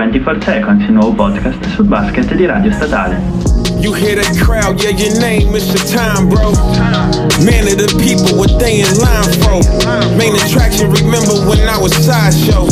24 Seconds, il nuovo podcast sul basket di Radio Statale. You hear that crowd, yeah, your name is your time, bro. Man of the people, what they in line for. Main attraction, remember when I was sideshow.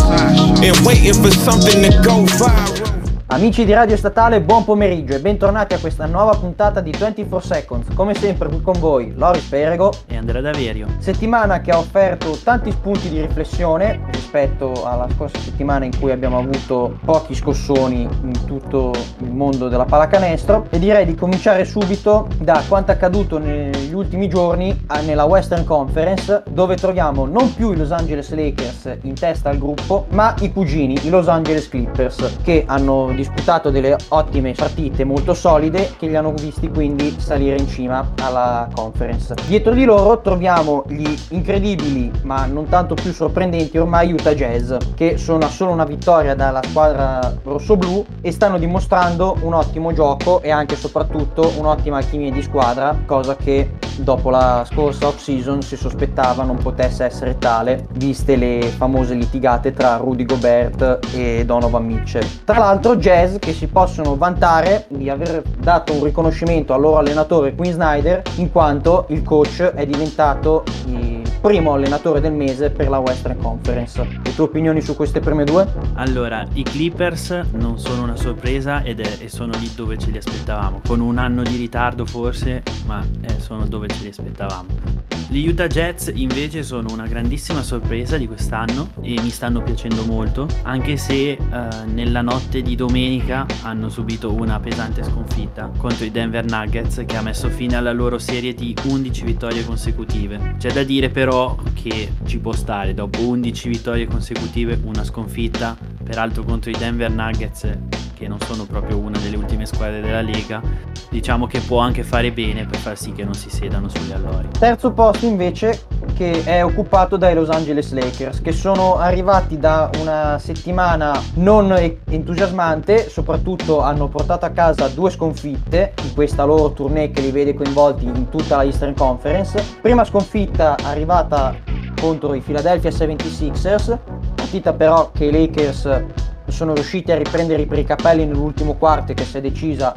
And waiting for something to go viral. Amici di Radio Statale, buon pomeriggio e bentornati a questa nuova puntata di 24 Seconds. Come sempre qui con voi Loris Perego e Andrea Daverio. Settimana che ha offerto tanti spunti di riflessione rispetto alla scorsa settimana in cui abbiamo avuto pochi scossoni in tutto il mondo della pallacanestro e direi di cominciare subito da quanto accaduto negli ultimi giorni nella Western Conference dove troviamo non più i Los Angeles Lakers in testa al gruppo ma i cugini, i Los Angeles Clippers che hanno disputato delle ottime partite molto solide che li hanno visti quindi salire in cima alla conference. Dietro di loro troviamo gli incredibili ma non tanto più sorprendenti ormai Utah Jazz che sono a solo una vittoria dalla squadra rossoblu e stanno dimostrando un ottimo gioco e anche e soprattutto un'ottima alchimia di squadra cosa che dopo la scorsa off season si sospettava non potesse essere tale viste le famose litigate tra Rudy Gobert e Donovan Mitchell. Tra l'altro Jazz che si possono vantare di aver dato un riconoscimento al loro allenatore Quinn Snyder in quanto il coach è diventato il primo allenatore del mese per la Western Conference. Le tue opinioni su queste prime due? Allora, i Clippers non sono una sorpresa ed è, e sono lì dove ce li aspettavamo, con un anno di ritardo forse, ma eh, sono dove ce li aspettavamo. Gli Utah Jets invece sono una grandissima sorpresa di quest'anno e mi stanno piacendo molto, anche se eh, nella notte di domenica hanno subito una pesante sconfitta contro i Denver Nuggets che ha messo fine alla loro serie di 11 vittorie consecutive. C'è da dire però che ci può stare dopo 11 vittorie consecutive una sconfitta, peraltro contro i Denver Nuggets che non sono proprio una delle ultime squadre della Lega, diciamo che può anche fare bene per far sì che non si sedano sugli allori. Terzo posto invece che è occupato dai Los Angeles Lakers che sono arrivati da una settimana non entusiasmante, soprattutto hanno portato a casa due sconfitte in questa loro tournée che li vede coinvolti in tutta la Eastern Conference. Prima sconfitta arrivata contro i Philadelphia 76ers, partita però che i Lakers sono riusciti a riprendere per i capelli nell'ultimo quarto che si è decisa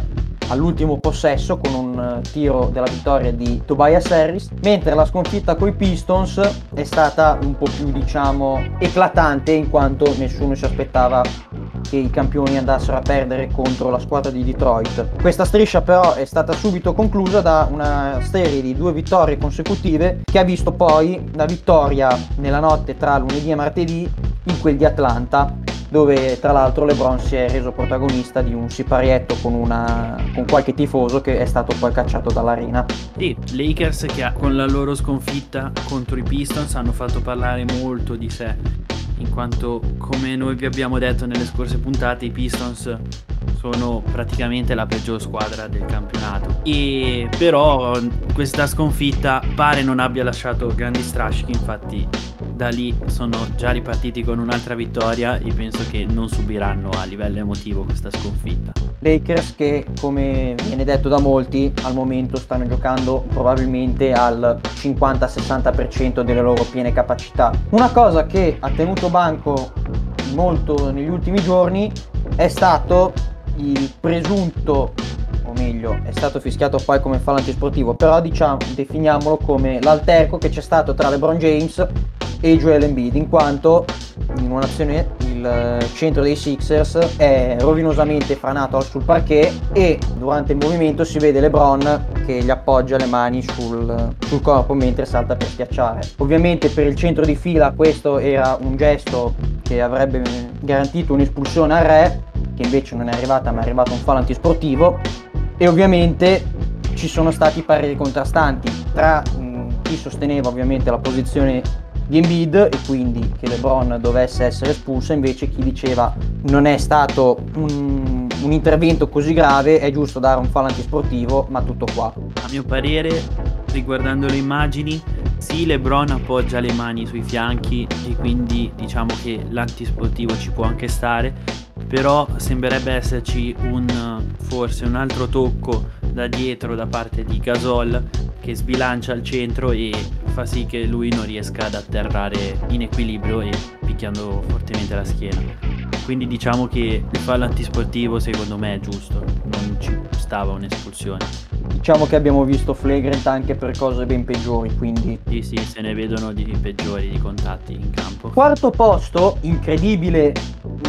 all'ultimo possesso con un eh, tiro della vittoria di Tobias Harris, mentre la sconfitta coi Pistons è stata un po' più diciamo eclatante in quanto nessuno si aspettava che i campioni andassero a perdere contro la squadra di Detroit. Questa striscia però è stata subito conclusa da una serie di due vittorie consecutive che ha visto poi la vittoria nella notte tra lunedì e martedì in quel di Atlanta dove tra l'altro LeBron si è reso protagonista di un siparietto con, una, con qualche tifoso che è stato poi cacciato dall'arena. Sì, Lakers che con la loro sconfitta contro i Pistons hanno fatto parlare molto di sé, in quanto come noi vi abbiamo detto nelle scorse puntate i Pistons sono praticamente la peggior squadra del campionato e però questa sconfitta pare non abbia lasciato grandi strascichi infatti da lì sono già ripartiti con un'altra vittoria e penso che non subiranno a livello emotivo questa sconfitta. Lakers che come viene detto da molti al momento stanno giocando probabilmente al 50-60% delle loro piene capacità. Una cosa che ha tenuto banco molto negli ultimi giorni è stato il presunto o meglio è stato fischiato poi come fallo antisportivo però diciamo definiamolo come l'alterco che c'è stato tra LeBron James e Joel Embiid in quanto in un'azione il eh, centro dei Sixers è rovinosamente franato sul parquet e durante il movimento si vede LeBron che gli appoggia le mani sul, sul corpo mentre salta per schiacciare. Ovviamente per il centro di fila questo era un gesto che avrebbe garantito un'espulsione al re che invece non è arrivata ma è arrivato un fallo antisportivo e ovviamente ci sono stati pareri contrastanti tra chi sosteneva ovviamente la posizione di Embiid e quindi che LeBron dovesse essere espulso, invece chi diceva non è stato un, un intervento così grave, è giusto dare un fallo antisportivo, ma tutto qua. A mio parere, riguardando le immagini, sì, LeBron appoggia le mani sui fianchi e quindi diciamo che l'antisportivo ci può anche stare, però sembrerebbe esserci un forse un altro tocco da dietro da parte di Gasol che sbilancia il centro e fa sì che lui non riesca ad atterrare in equilibrio e picchiando fortemente la schiena. quindi diciamo che il fallo antisportivo secondo me è giusto, non ci stava un'espulsione. Diciamo che abbiamo visto flagrant anche per cose ben peggiori, quindi... Sì, sì, se ne vedono di peggiori di contatti in campo. Quarto posto, incredibile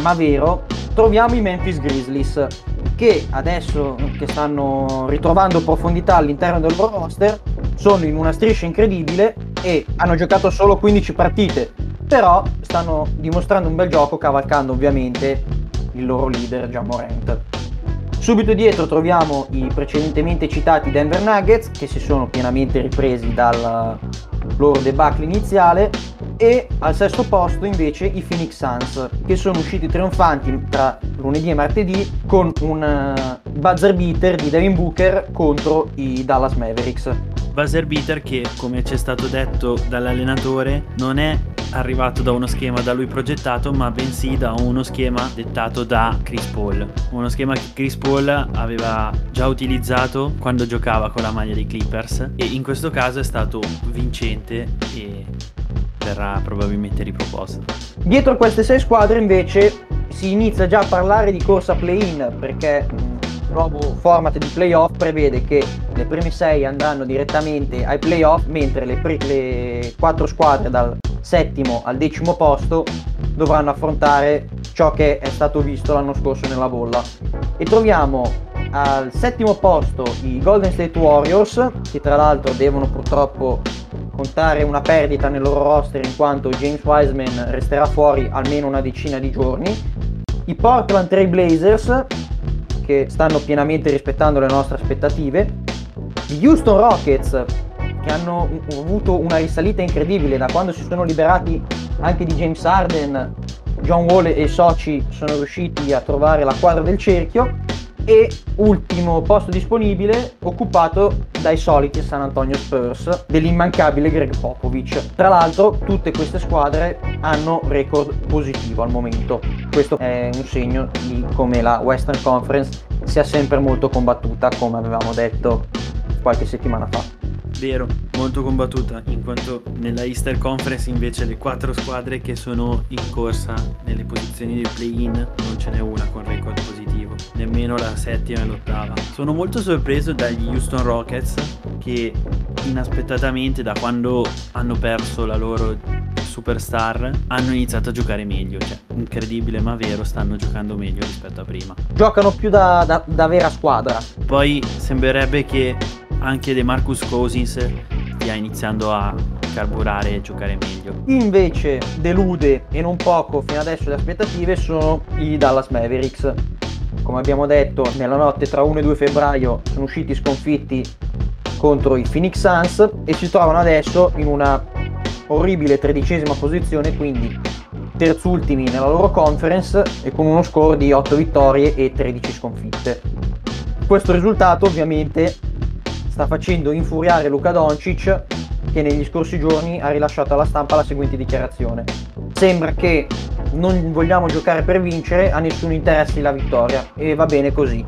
ma vero, troviamo i Memphis Grizzlies che adesso che stanno ritrovando profondità all'interno del loro roster sono in una striscia incredibile e hanno giocato solo 15 partite però stanno dimostrando un bel gioco cavalcando ovviamente il loro leader Jamorant. Subito dietro troviamo i precedentemente citati Denver Nuggets che si sono pienamente ripresi dal loro debacle iniziale e al sesto posto invece i Phoenix Suns che sono usciti trionfanti tra lunedì e martedì con un eh, buzzer beater di Devin Booker contro i Dallas Mavericks. Buzzer beater che come ci è stato detto dall'allenatore non è arrivato da uno schema da lui progettato, ma bensì da uno schema dettato da Chris Paul. Uno schema che Chris Paul aveva già utilizzato quando giocava con la maglia dei Clippers e in questo caso è stato vincente e verrà probabilmente riproposto. Dietro queste sei squadre invece si inizia già a parlare di corsa play-in perché nuovo format di playoff prevede che le prime sei andranno direttamente ai playoff mentre le, pre- le quattro squadre dal settimo al decimo posto dovranno affrontare ciò che è stato visto l'anno scorso nella bolla. E troviamo al settimo posto i Golden State Warriors, che tra l'altro devono purtroppo contare una perdita nel loro roster in quanto James Wiseman resterà fuori almeno una decina di giorni. I Portland Trail Blazers, che stanno pienamente rispettando le nostre aspettative. Gli Houston Rockets, che hanno avuto una risalita incredibile da quando si sono liberati anche di James Harden, John Wall e Soci sono riusciti a trovare la quadra del cerchio e ultimo posto disponibile occupato dai soliti San Antonio Spurs dell'immancabile Greg Popovich. Tra l'altro tutte queste squadre hanno record positivo al momento. Questo è un segno di come la Western Conference sia sempre molto combattuta come avevamo detto qualche settimana fa vero, molto combattuta, in quanto nella Easter Conference invece le quattro squadre che sono in corsa nelle posizioni del play-in non ce n'è una con record positivo, nemmeno la settima e l'ottava. Sono molto sorpreso dagli Houston Rockets che inaspettatamente da quando hanno perso la loro superstar hanno iniziato a giocare meglio, cioè incredibile ma vero, stanno giocando meglio rispetto a prima. Giocano più da, da, da vera squadra. Poi sembrerebbe che anche De Marcus Cousins stia iniziando a carburare e giocare meglio. Invece delude e non poco fino adesso le aspettative sono i Dallas Mavericks. Come abbiamo detto, nella notte tra 1 e 2 febbraio sono usciti sconfitti contro i Phoenix Suns e si trovano adesso in una orribile tredicesima posizione, quindi terzultimi nella loro conference e con uno score di 8 vittorie e 13 sconfitte. Questo risultato ovviamente sta facendo infuriare Luka Doncic che negli scorsi giorni ha rilasciato alla stampa la seguente dichiarazione. Sembra che non vogliamo giocare per vincere, a nessuno interessi la vittoria e va bene così.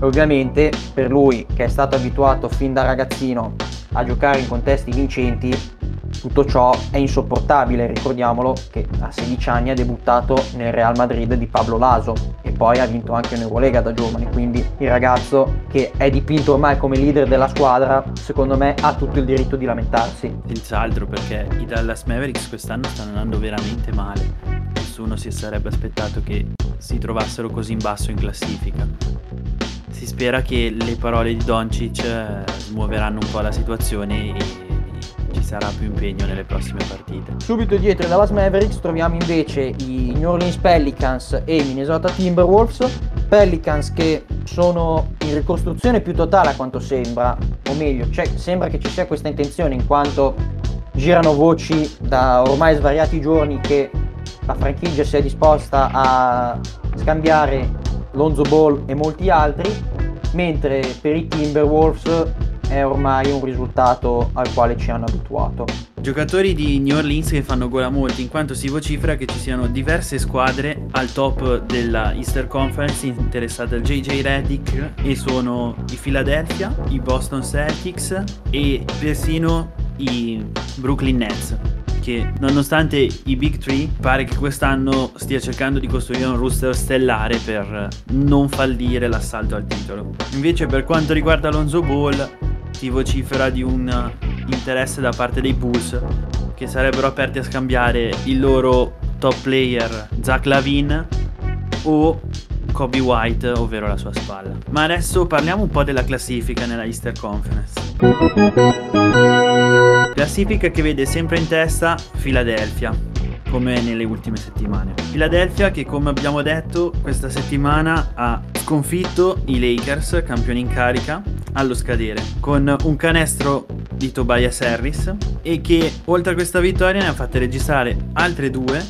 Ovviamente per lui che è stato abituato fin da ragazzino a giocare in contesti vincenti, tutto ciò è insopportabile, ricordiamolo che a 16 anni ha debuttato nel Real Madrid di Pablo Laso e poi ha vinto anche un'Eurolega da giovane, quindi il ragazzo che è dipinto ormai come leader della squadra, secondo me ha tutto il diritto di lamentarsi. Senz'altro perché i Dallas Mavericks quest'anno stanno andando veramente male. Nessuno si sarebbe aspettato che si trovassero così in basso in classifica. Si spera che le parole di Doncic eh, smuoveranno un po' la situazione e ci sarà più impegno nelle prossime partite. Subito dietro i Dallas Mavericks troviamo invece i New Orleans Pelicans e i Minnesota Timberwolves. Pelicans che sono in ricostruzione più totale a quanto sembra, o meglio, cioè, sembra che ci sia questa intenzione in quanto girano voci da ormai svariati giorni che la franchigia sia disposta a scambiare Lonzo Ball e molti altri, mentre per i Timberwolves è ormai un risultato al quale ci hanno abituato. Giocatori di New Orleans che fanno gola molti, in quanto si vocifera che ci siano diverse squadre al top della Easter Conference interessate al JJ Reddick e sono i Philadelphia, i Boston Celtics e persino i Brooklyn Nets che nonostante i Big Three pare che quest'anno stia cercando di costruire un roster stellare per non fallire l'assalto al titolo. Invece per quanto riguarda Alonso Ball si vocifera di un interesse da parte dei Bulls che sarebbero aperti a scambiare il loro top player Zach Lavin o Kobe White, ovvero la sua spalla. Ma adesso parliamo un po' della classifica nella Easter Conference. Classifica che vede sempre in testa Philadelphia, come nelle ultime settimane. Philadelphia che come abbiamo detto questa settimana ha sconfitto i Lakers, campioni in carica, allo scadere, con un canestro di Tobias Harris e che oltre a questa vittoria ne ha fatte registrare altre due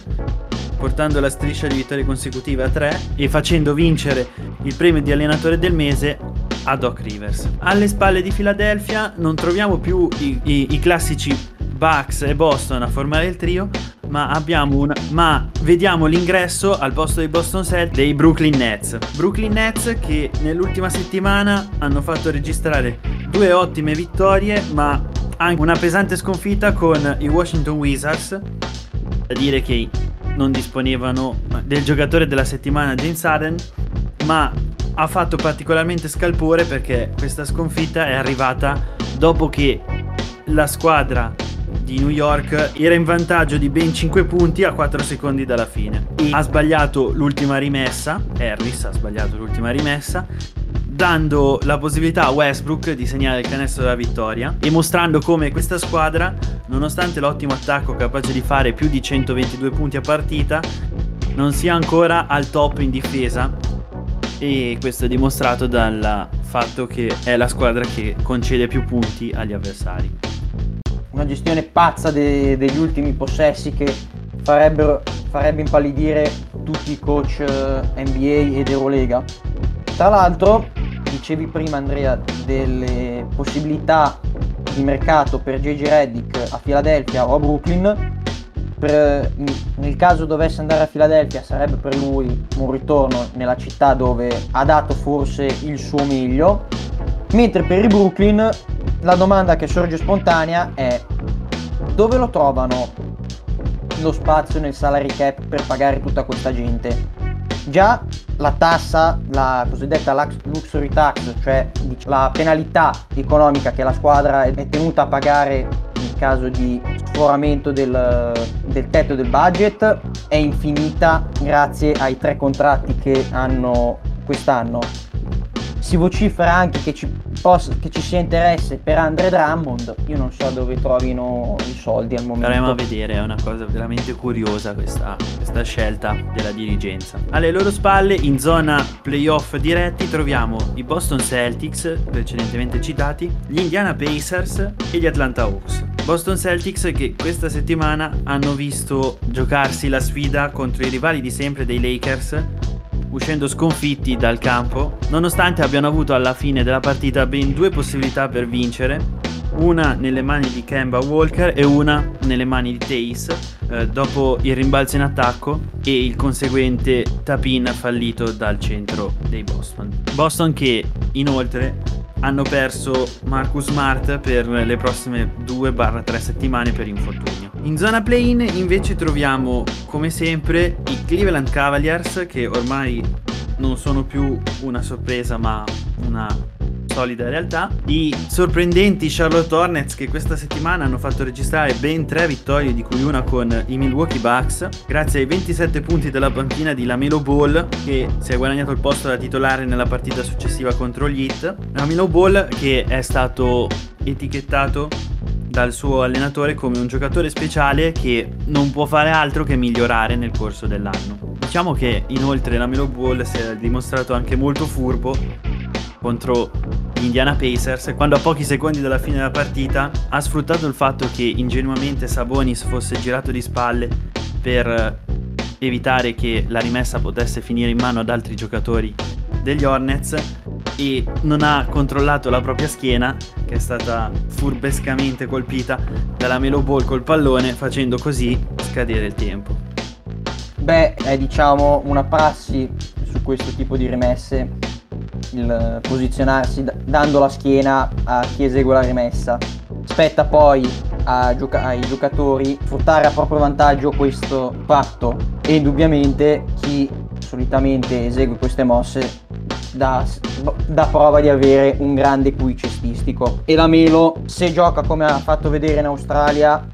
portando la striscia di vittorie consecutive a 3 e facendo vincere il premio di allenatore del mese a Doc Rivers. Alle spalle di Philadelphia non troviamo più i, i, i classici Bucks e Boston a formare il trio, ma, una, ma vediamo l'ingresso al posto dei Boston Celtics dei Brooklyn Nets. Brooklyn Nets che nell'ultima settimana hanno fatto registrare due ottime vittorie, ma anche una pesante sconfitta con i Washington Wizards. Da dire che non disponevano del giocatore della settimana James Harden, ma ha fatto particolarmente scalpore perché questa sconfitta è arrivata dopo che la squadra di New York era in vantaggio di ben 5 punti a 4 secondi dalla fine. E ha sbagliato l'ultima rimessa, Harris ha sbagliato l'ultima rimessa dando la possibilità a Westbrook di segnare il canestro della vittoria e mostrando come questa squadra, nonostante l'ottimo attacco capace di fare più di 122 punti a partita, non sia ancora al top in difesa e questo è dimostrato dal fatto che è la squadra che concede più punti agli avversari. Una gestione pazza de- degli ultimi possessi che farebbe impallidire tutti i coach eh, NBA ed Eurolega. Tra l'altro dicevi prima Andrea delle possibilità di mercato per JJ Reddick a Philadelphia o a Brooklyn per, nel caso dovesse andare a Philadelphia sarebbe per lui un ritorno nella città dove ha dato forse il suo meglio. Mentre per i Brooklyn la domanda che sorge spontanea è dove lo trovano lo spazio nel salary cap per pagare tutta questa gente? Già la tassa, la cosiddetta luxury tax, cioè la penalità economica che la squadra è tenuta a pagare in caso di sforamento del, del tetto del budget, è infinita grazie ai tre contratti che hanno quest'anno si vocifera anche che ci, possa, che ci, sia interesse per Andre Drummond, io non so dove trovino i soldi al momento. Staremo a vedere, è una cosa veramente curiosa questa, questa scelta della dirigenza. Alle loro spalle, in zona playoff diretti, troviamo i Boston Celtics, precedentemente citati, gli Indiana Pacers e gli Atlanta Hawks. Boston Celtics che questa settimana hanno visto giocarsi la sfida contro i rivali di sempre dei Lakers uscendo sconfitti dal campo, nonostante abbiano avuto alla fine della partita ben due possibilità per vincere, una nelle mani di Kemba Walker e una nelle mani di Tace, eh, dopo il rimbalzo in attacco e il conseguente tap-in fallito dal centro dei Boston. Boston che inoltre hanno perso Marcus Smart per le prossime 2-3 settimane per infortunio. In zona play-in invece troviamo come sempre i Cleveland Cavaliers che ormai non sono più una sorpresa ma una solida realtà. I sorprendenti Charlotte Hornets che questa settimana hanno fatto registrare ben tre vittorie, di cui una con i Milwaukee Bucks, grazie ai 27 punti della panchina di Lamelo Ball, che si è guadagnato il posto da titolare nella partita successiva contro gli Heat. Lamelo Ball che è stato etichettato dal suo allenatore come un giocatore speciale che non può fare altro che migliorare nel corso dell'anno. Diciamo che inoltre la Melo Ball si è dimostrato anche molto furbo contro Indiana Pacers quando a pochi secondi dalla fine della partita ha sfruttato il fatto che ingenuamente Sabonis fosse girato di spalle per evitare che la rimessa potesse finire in mano ad altri giocatori degli Hornets e non ha controllato la propria schiena che è stata furbescamente colpita dalla Melo Ball col pallone facendo così scadere il tempo. Beh, è diciamo una prassi su questo tipo di rimesse il posizionarsi dando la schiena a chi esegue la rimessa. Spetta poi gioca- ai giocatori sfruttare a proprio vantaggio questo fatto e indubbiamente chi solitamente esegue queste mosse dà, dà, prova di avere un grande QI cestistico e la Melo se gioca come ha fatto vedere in Australia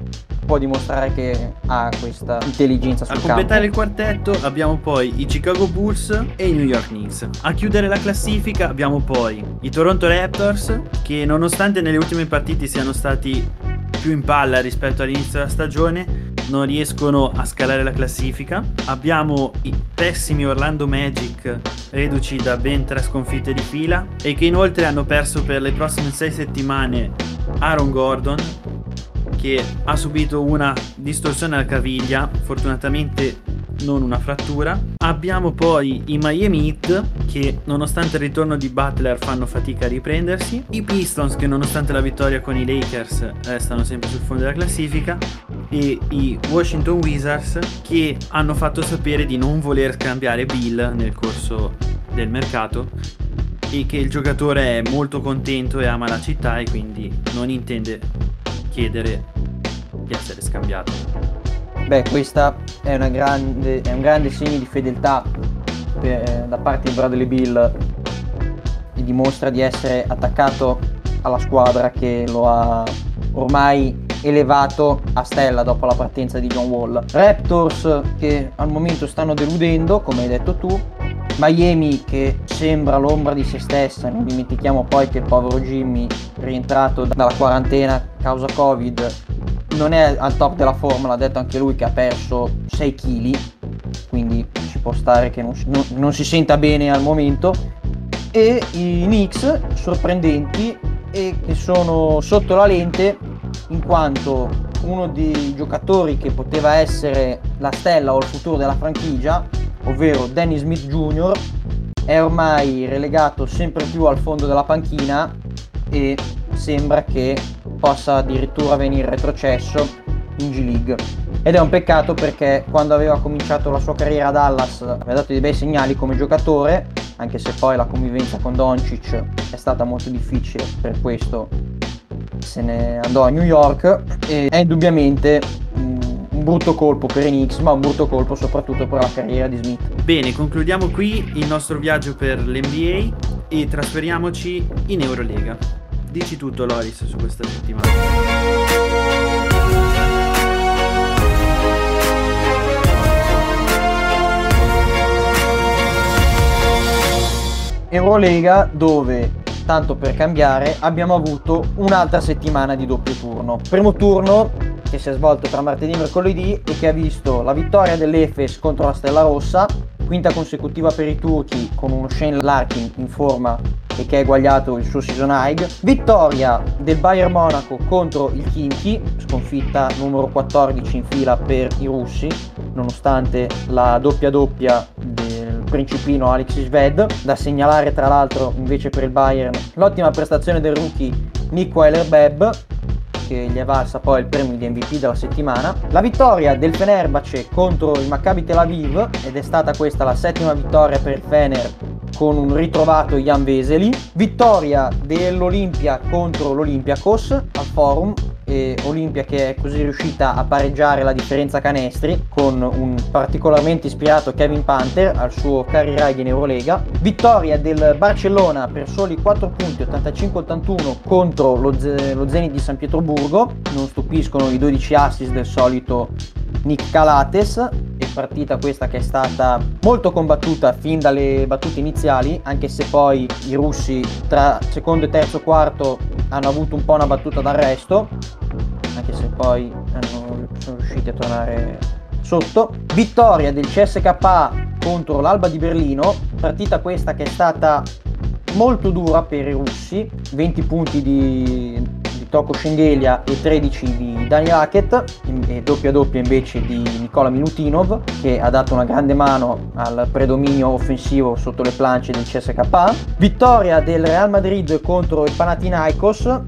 può dimostrare che ha questa intelligenza sul. A completare il quartetto abbiamo poi i Chicago Bulls e i New York Knicks. A chiudere la classifica abbiamo poi i Toronto Raptors che nonostante nelle ultime partite siano stati più in palla rispetto all'inizio della stagione non riescono a scalare la classifica. Abbiamo i pessimi Orlando Magic reduci da ben tre sconfitte di fila e che inoltre hanno perso per le prossime sei settimane Aaron Gordon che ha subito una distorsione alla caviglia, fortunatamente non una frattura. Abbiamo poi i Miami Heat che nonostante il ritorno di Butler fanno fatica a riprendersi, i Pistons che nonostante la vittoria con i Lakers restano sempre sul fondo della classifica. E i Washington Wizards che hanno fatto sapere di non voler scambiare Bill nel corso del mercato. E che il giocatore è molto contento e ama la città e quindi non intende chiedere di essere scambiato. Beh, questa è, grande, è un grande segno di fedeltà per, eh, da parte di Bradley Bill e dimostra di essere attaccato alla squadra che lo ha ormai elevato a stella dopo la partenza di John Wall. Raptors che al momento stanno deludendo, come hai detto tu, Miami che sembra l'ombra di se stessa, non dimentichiamo poi che il povero Jimmy rientrato dalla quarantena causa Covid non è al top della forma, l'ha detto anche lui che ha perso 6 kg, quindi ci può stare che non, non, non si senta bene al momento. E i Knicks sorprendenti e che sono sotto la lente in quanto uno dei giocatori che poteva essere la stella o il futuro della franchigia, ovvero Danny Smith Jr., è ormai relegato sempre più al fondo della panchina e sembra che possa addirittura venire retrocesso in G League. Ed è un peccato perché quando aveva cominciato la sua carriera a Dallas aveva dato dei bei segnali come giocatore, anche se poi la convivenza con Doncic è stata molto difficile, per questo se ne andò a New York e è indubbiamente un brutto colpo per i Knicks, ma un brutto colpo soprattutto per la carriera di Smith. Bene, concludiamo qui il nostro viaggio per l'NBA e trasferiamoci in Eurolega. Dici tutto Loris su questa settimana. Eurolega dove, tanto per cambiare, abbiamo avuto un'altra settimana di doppio turno. Primo turno che si è svolto tra martedì e mercoledì e che ha visto la vittoria dell'Efes contro la Stella Rossa, quinta consecutiva per i turchi con uno Shane Larkin in forma e che ha eguagliato il suo season high. Vittoria del Bayern Monaco contro il Kimchi, sconfitta numero 14 in fila per i russi, nonostante la doppia doppia del principino Alexis Ved. Da segnalare tra l'altro invece per il Bayern l'ottima prestazione del rookie Nick Weiler-Bebb che gli è valsa poi il premio di MVP della settimana. La vittoria del Fenerbahce contro il Maccabi Tel Aviv ed è stata questa la settima vittoria per il Fener con un ritrovato Jan Veseli. Vittoria dell'Olimpia contro l'Olympiakos al Forum e Olimpia che è così riuscita a pareggiare la differenza canestri con un particolarmente ispirato Kevin Panther al suo career high in Eurolega. Vittoria del Barcellona per soli 4 punti 85-81 contro lo, Z- lo Zenit di San Pietroburgo. Non stupiscono i 12 assist del solito Nick Calates partita questa che è stata molto combattuta fin dalle battute iniziali anche se poi i russi tra secondo e terzo quarto hanno avuto un po' una battuta d'arresto anche se poi hanno, sono riusciti a tornare sotto. Vittoria del CSKA contro l'Alba di Berlino partita questa che è stata molto dura per i russi 20 punti di Toko Schengelia e 13 di Daniel Hackett e doppia doppia invece di Nicola Milutinov che ha dato una grande mano al predominio offensivo sotto le planche del CSKA. Vittoria del Real Madrid contro il Panathinaikos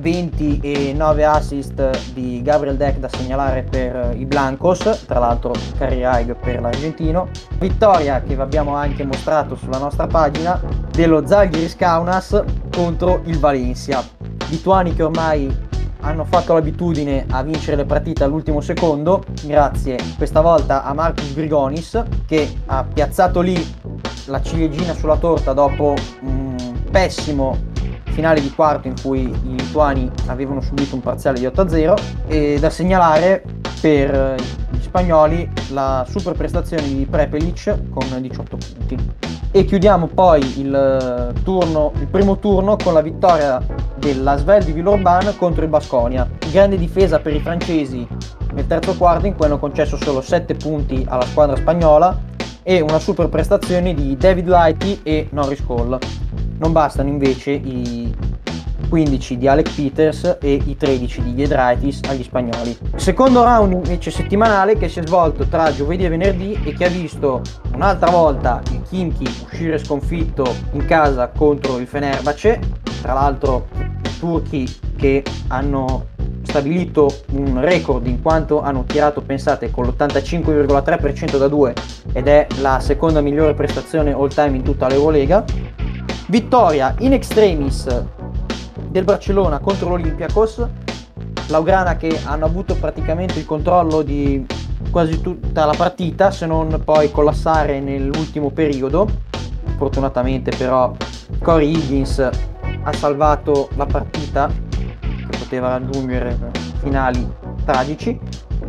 20 e 9 assist di Gabriel Deck da segnalare per i Blancos, tra l'altro career high per l'argentino. Vittoria che vi abbiamo anche mostrato sulla nostra pagina dello Zalgiris Kaunas contro il Valencia lituani che ormai hanno fatto l'abitudine a vincere le partite all'ultimo secondo, grazie questa volta a Marcus Grigonis che ha piazzato lì la ciliegina sulla torta dopo un pessimo finale di quarto in cui i lituani avevano subito un parziale di 8-0 e da segnalare per gli spagnoli la super prestazione di Prepelic con 18 punti. E chiudiamo poi il, turno, il primo turno con la vittoria dell'Asvel di Villeurbanne contro il Basconia. Grande difesa per i francesi nel terzo quarto in cui hanno concesso solo 7 punti alla squadra spagnola e una super prestazione di David Lighty e Norris Cole. Non bastano invece i 15 di Alec Peters e i 13 di Giedraitis agli spagnoli. Secondo round invece settimanale che si è svolto tra giovedì e venerdì e che ha visto un'altra volta il Kimchi uscire sconfitto in casa contro il Fenerbahce, tra l'altro i turchi che hanno stabilito un record in quanto hanno tirato, pensate, con l'85,3% da 2 ed è la seconda migliore prestazione all time in tutta l'Eurolega. Vittoria in extremis del Barcellona contro l'Olympiacos, Laugrana che hanno avuto praticamente il controllo di quasi tutta la partita se non poi collassare nell'ultimo periodo. Fortunatamente però Corey Higgins ha salvato la partita che poteva raggiungere finali tragici.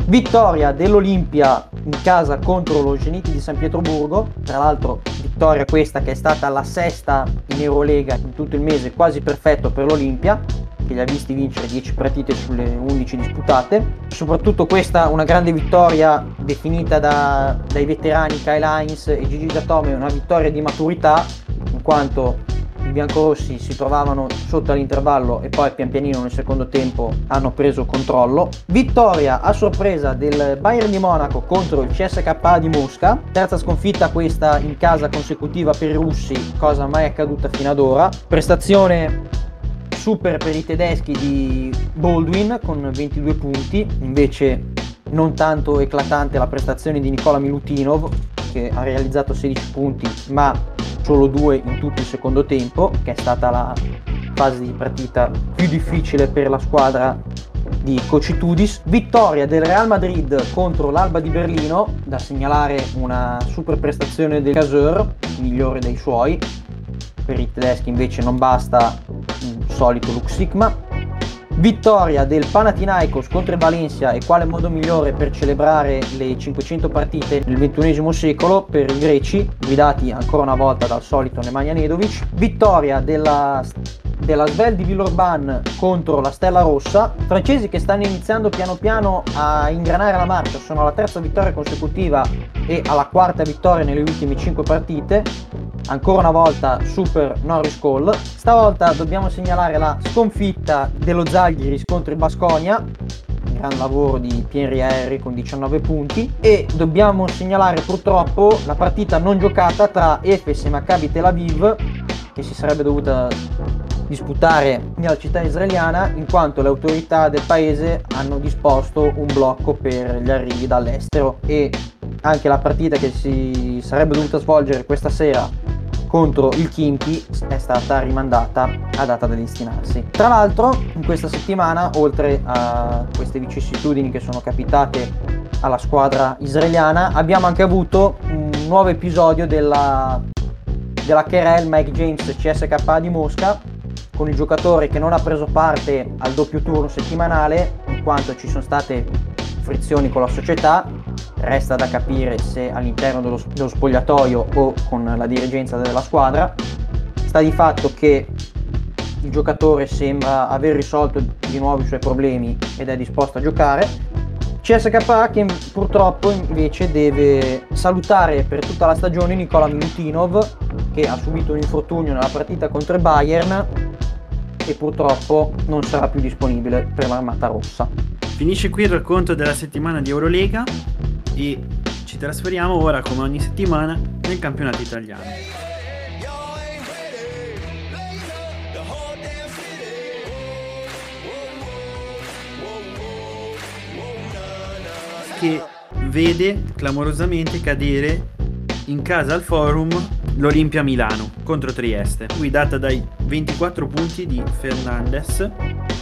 Vittoria dell'Olimpia in casa contro lo Zenit di San Pietroburgo, tra l'altro vittoria questa che è stata la sesta in Eurolega in tutto il mese, quasi perfetto per l'Olimpia, che li ha visti vincere 10 partite sulle 11 disputate. Soprattutto questa una grande vittoria definita da, dai veterani Kyle Hines e Gigi Datome, una vittoria di maturità, in quanto i biancorossi si trovavano sotto all'intervallo e poi pian pianino nel secondo tempo hanno preso controllo. Vittoria a sorpresa del Bayern di Monaco contro il CSKA di Mosca, terza sconfitta questa in casa consecutiva per i russi, cosa mai accaduta fino ad ora. Prestazione super per i tedeschi di Baldwin con 22 punti, invece non tanto eclatante la prestazione di Nicola Milutinov che ha realizzato 16 punti ma solo due in tutto il secondo tempo, che è stata la fase di partita più difficile per la squadra di Cocitudis. Vittoria del Real Madrid contro l'Alba di Berlino, da segnalare una super prestazione del Caseur, migliore dei suoi. Per i tedeschi invece non basta un solito Lux Sigma. Vittoria del Panathinaikos contro il Valencia e quale modo migliore per celebrare le 500 partite nel XXI secolo per i greci, guidati ancora una volta dal solito Nemanja Nedovic. Vittoria della della Svel di Villeurbanne contro la Stella Rossa, francesi che stanno iniziando piano piano a ingranare la marcia, sono alla terza vittoria consecutiva e alla quarta vittoria nelle ultime 5 partite, ancora una volta super Norris Cole. Stavolta dobbiamo segnalare la sconfitta dello Zalgiris contro il Basconia, gran lavoro di Pierre Henry con 19 punti. E dobbiamo segnalare purtroppo la partita non giocata tra Efes e Maccabi Tel Aviv che si sarebbe dovuta disputare nella città israeliana in quanto le autorità del paese hanno disposto un blocco per gli arrivi dall'estero. E anche la partita che si sarebbe dovuta svolgere questa sera contro il Kimchi è stata rimandata a data da destinarsi. Tra l'altro, in questa settimana, oltre a queste vicissitudini che sono capitate alla squadra israeliana, abbiamo anche avuto un nuovo episodio della, della Kerel Mike James CSK di Mosca con il giocatore che non ha preso parte al doppio turno settimanale in quanto ci sono state frizioni con la società resta da capire se all'interno dello, dello spogliatoio o con la dirigenza della squadra. Sta di fatto che il giocatore sembra aver risolto di nuovo i suoi problemi ed è disposto a giocare. CSKA che purtroppo invece deve salutare per tutta la stagione Nicola Milutinov che ha subito un infortunio nella partita contro il Bayern e purtroppo non sarà più disponibile per l'Armata Rossa. Finisce qui il racconto della settimana di Eurolega e ci trasferiamo ora come ogni settimana nel campionato italiano. Che vede clamorosamente cadere in casa al forum l'Olimpia Milano contro Trieste, guidata dai 24 punti di Fernandez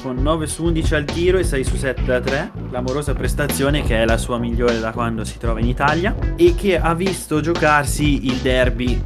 con 9 su 11 al tiro e 6 su 7 da 3, l'amorosa prestazione che è la sua migliore da quando si trova in Italia e che ha visto giocarsi il derby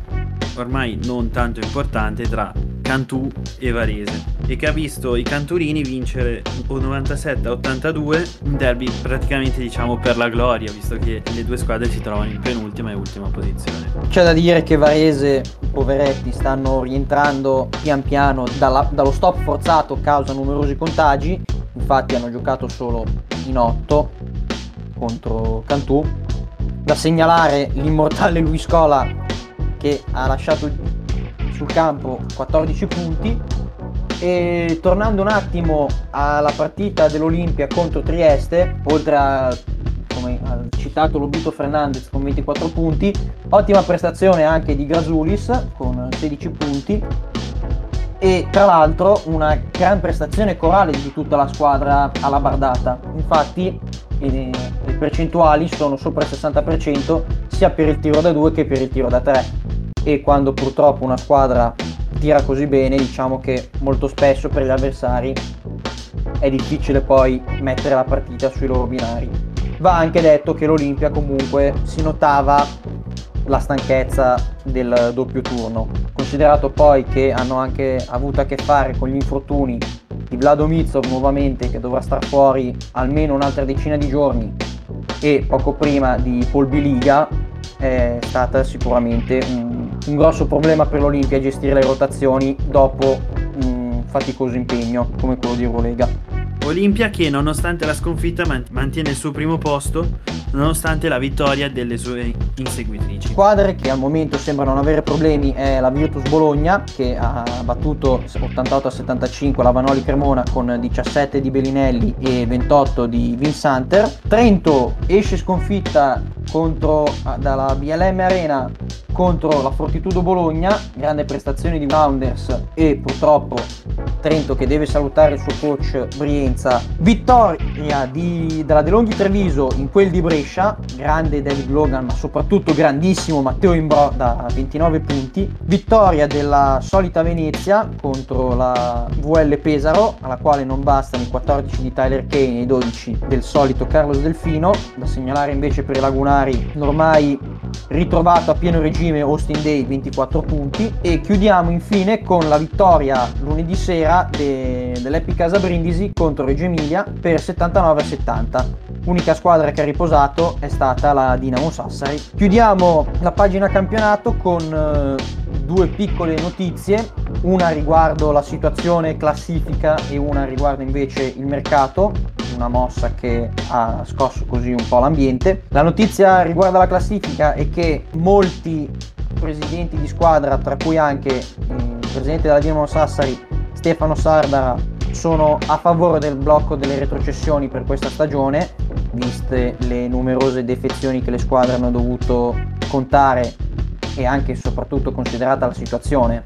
ormai non tanto importante tra Cantù e Varese e che ha visto i canturini vincere 97 a 82 un derby praticamente diciamo per la gloria visto che le due squadre si trovano in penultima e ultima posizione. C'è da dire che Varese poveretti stanno rientrando pian piano dalla, dallo stop forzato causa numerosi contagi. Infatti hanno giocato solo in 8 contro Cantù. Da segnalare l'immortale Luis Cola che ha lasciato sul campo 14 punti e tornando un attimo alla partita dell'Olimpia contro Trieste, oltre a come ha citato Lobito Fernandez con 24 punti, ottima prestazione anche di Grasulis con 16 punti e tra l'altro una gran prestazione corale di tutta la squadra alla bardata. Infatti eh, le percentuali sono sopra il 60% sia per il tiro da 2 che per il tiro da 3 e quando purtroppo una squadra tira così bene diciamo che molto spesso per gli avversari è difficile poi mettere la partita sui loro binari. Va anche detto che l'Olimpia comunque si notava la stanchezza del doppio turno, considerato poi che hanno anche avuto a che fare con gli infortuni di Vlado Mizov nuovamente che dovrà star fuori almeno un'altra decina di giorni e poco prima di Paul Biliga è stata sicuramente un, un grosso problema per l'Olimpia gestire le rotazioni dopo un faticoso impegno come quello di Eurolega. Olimpia che nonostante la sconfitta mantiene il suo primo posto nonostante la vittoria delle sue inseguitrici. Squadre che al momento sembrano non avere problemi è la Virtus Bologna che ha battuto 88 a 75 la Vanoli Cremona con 17 di Bellinelli e 28 di Vinsanter. Trento esce sconfitta contro, dalla BLM Arena contro la Fortitudo Bologna, grande prestazione di Rounders e purtroppo Trento che deve salutare il suo coach Brienza. Vittoria di, della De Longhi Treviso in quel di Brescia, grande David Logan ma soprattutto grandissimo Matteo Imbro da 29 punti. Vittoria della solita Venezia contro la VL Pesaro, alla quale non bastano i 14 di Tyler Kane e i 12 del solito Carlos Delfino. Da segnalare invece per i lagunari l'ormai ritrovato a pieno regime Austin Day 24 punti. E chiudiamo infine con la vittoria lunedì sera de- dell'Epic Casa Brindisi contro Reggio Emilia per 79 a 70 unica squadra che ha riposato è stata la Dinamo Sassari. Chiudiamo la pagina campionato con eh, due piccole notizie una riguardo la situazione classifica e una riguardo invece il mercato una mossa che ha scosso così un po' l'ambiente. La notizia riguardo la classifica è che molti presidenti di squadra, tra cui anche il presidente della Dinamo Sassari, Stefano Sardara, sono a favore del blocco delle retrocessioni per questa stagione, viste le numerose defezioni che le squadre hanno dovuto contare e anche e soprattutto considerata la situazione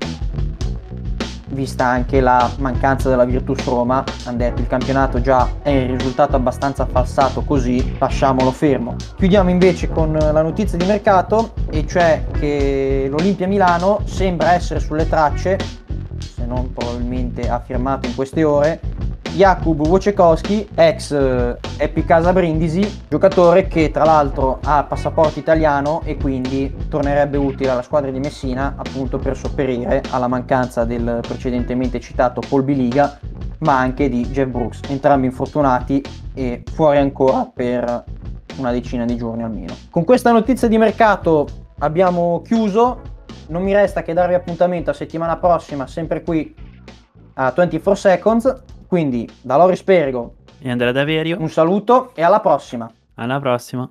vista anche la mancanza della Virtus Roma, hanno detto il campionato già è risultato abbastanza falsato così, lasciamolo fermo. Chiudiamo invece con la notizia di mercato e cioè che l'Olimpia Milano sembra essere sulle tracce, se non probabilmente ha firmato in queste ore, Jakub Wojciechowski, ex eh, Epicasa Brindisi, giocatore che tra l'altro ha passaporto italiano e quindi tornerebbe utile alla squadra di Messina appunto per sopperire alla mancanza del precedentemente citato Paul Biliga ma anche di Jeff Brooks, entrambi infortunati e fuori ancora per una decina di giorni almeno. Con questa notizia di mercato abbiamo chiuso, non mi resta che darvi appuntamento a settimana prossima sempre qui a 24 Seconds quindi da Loris Perigo e Andrea Daverio un saluto e alla prossima. Alla prossima.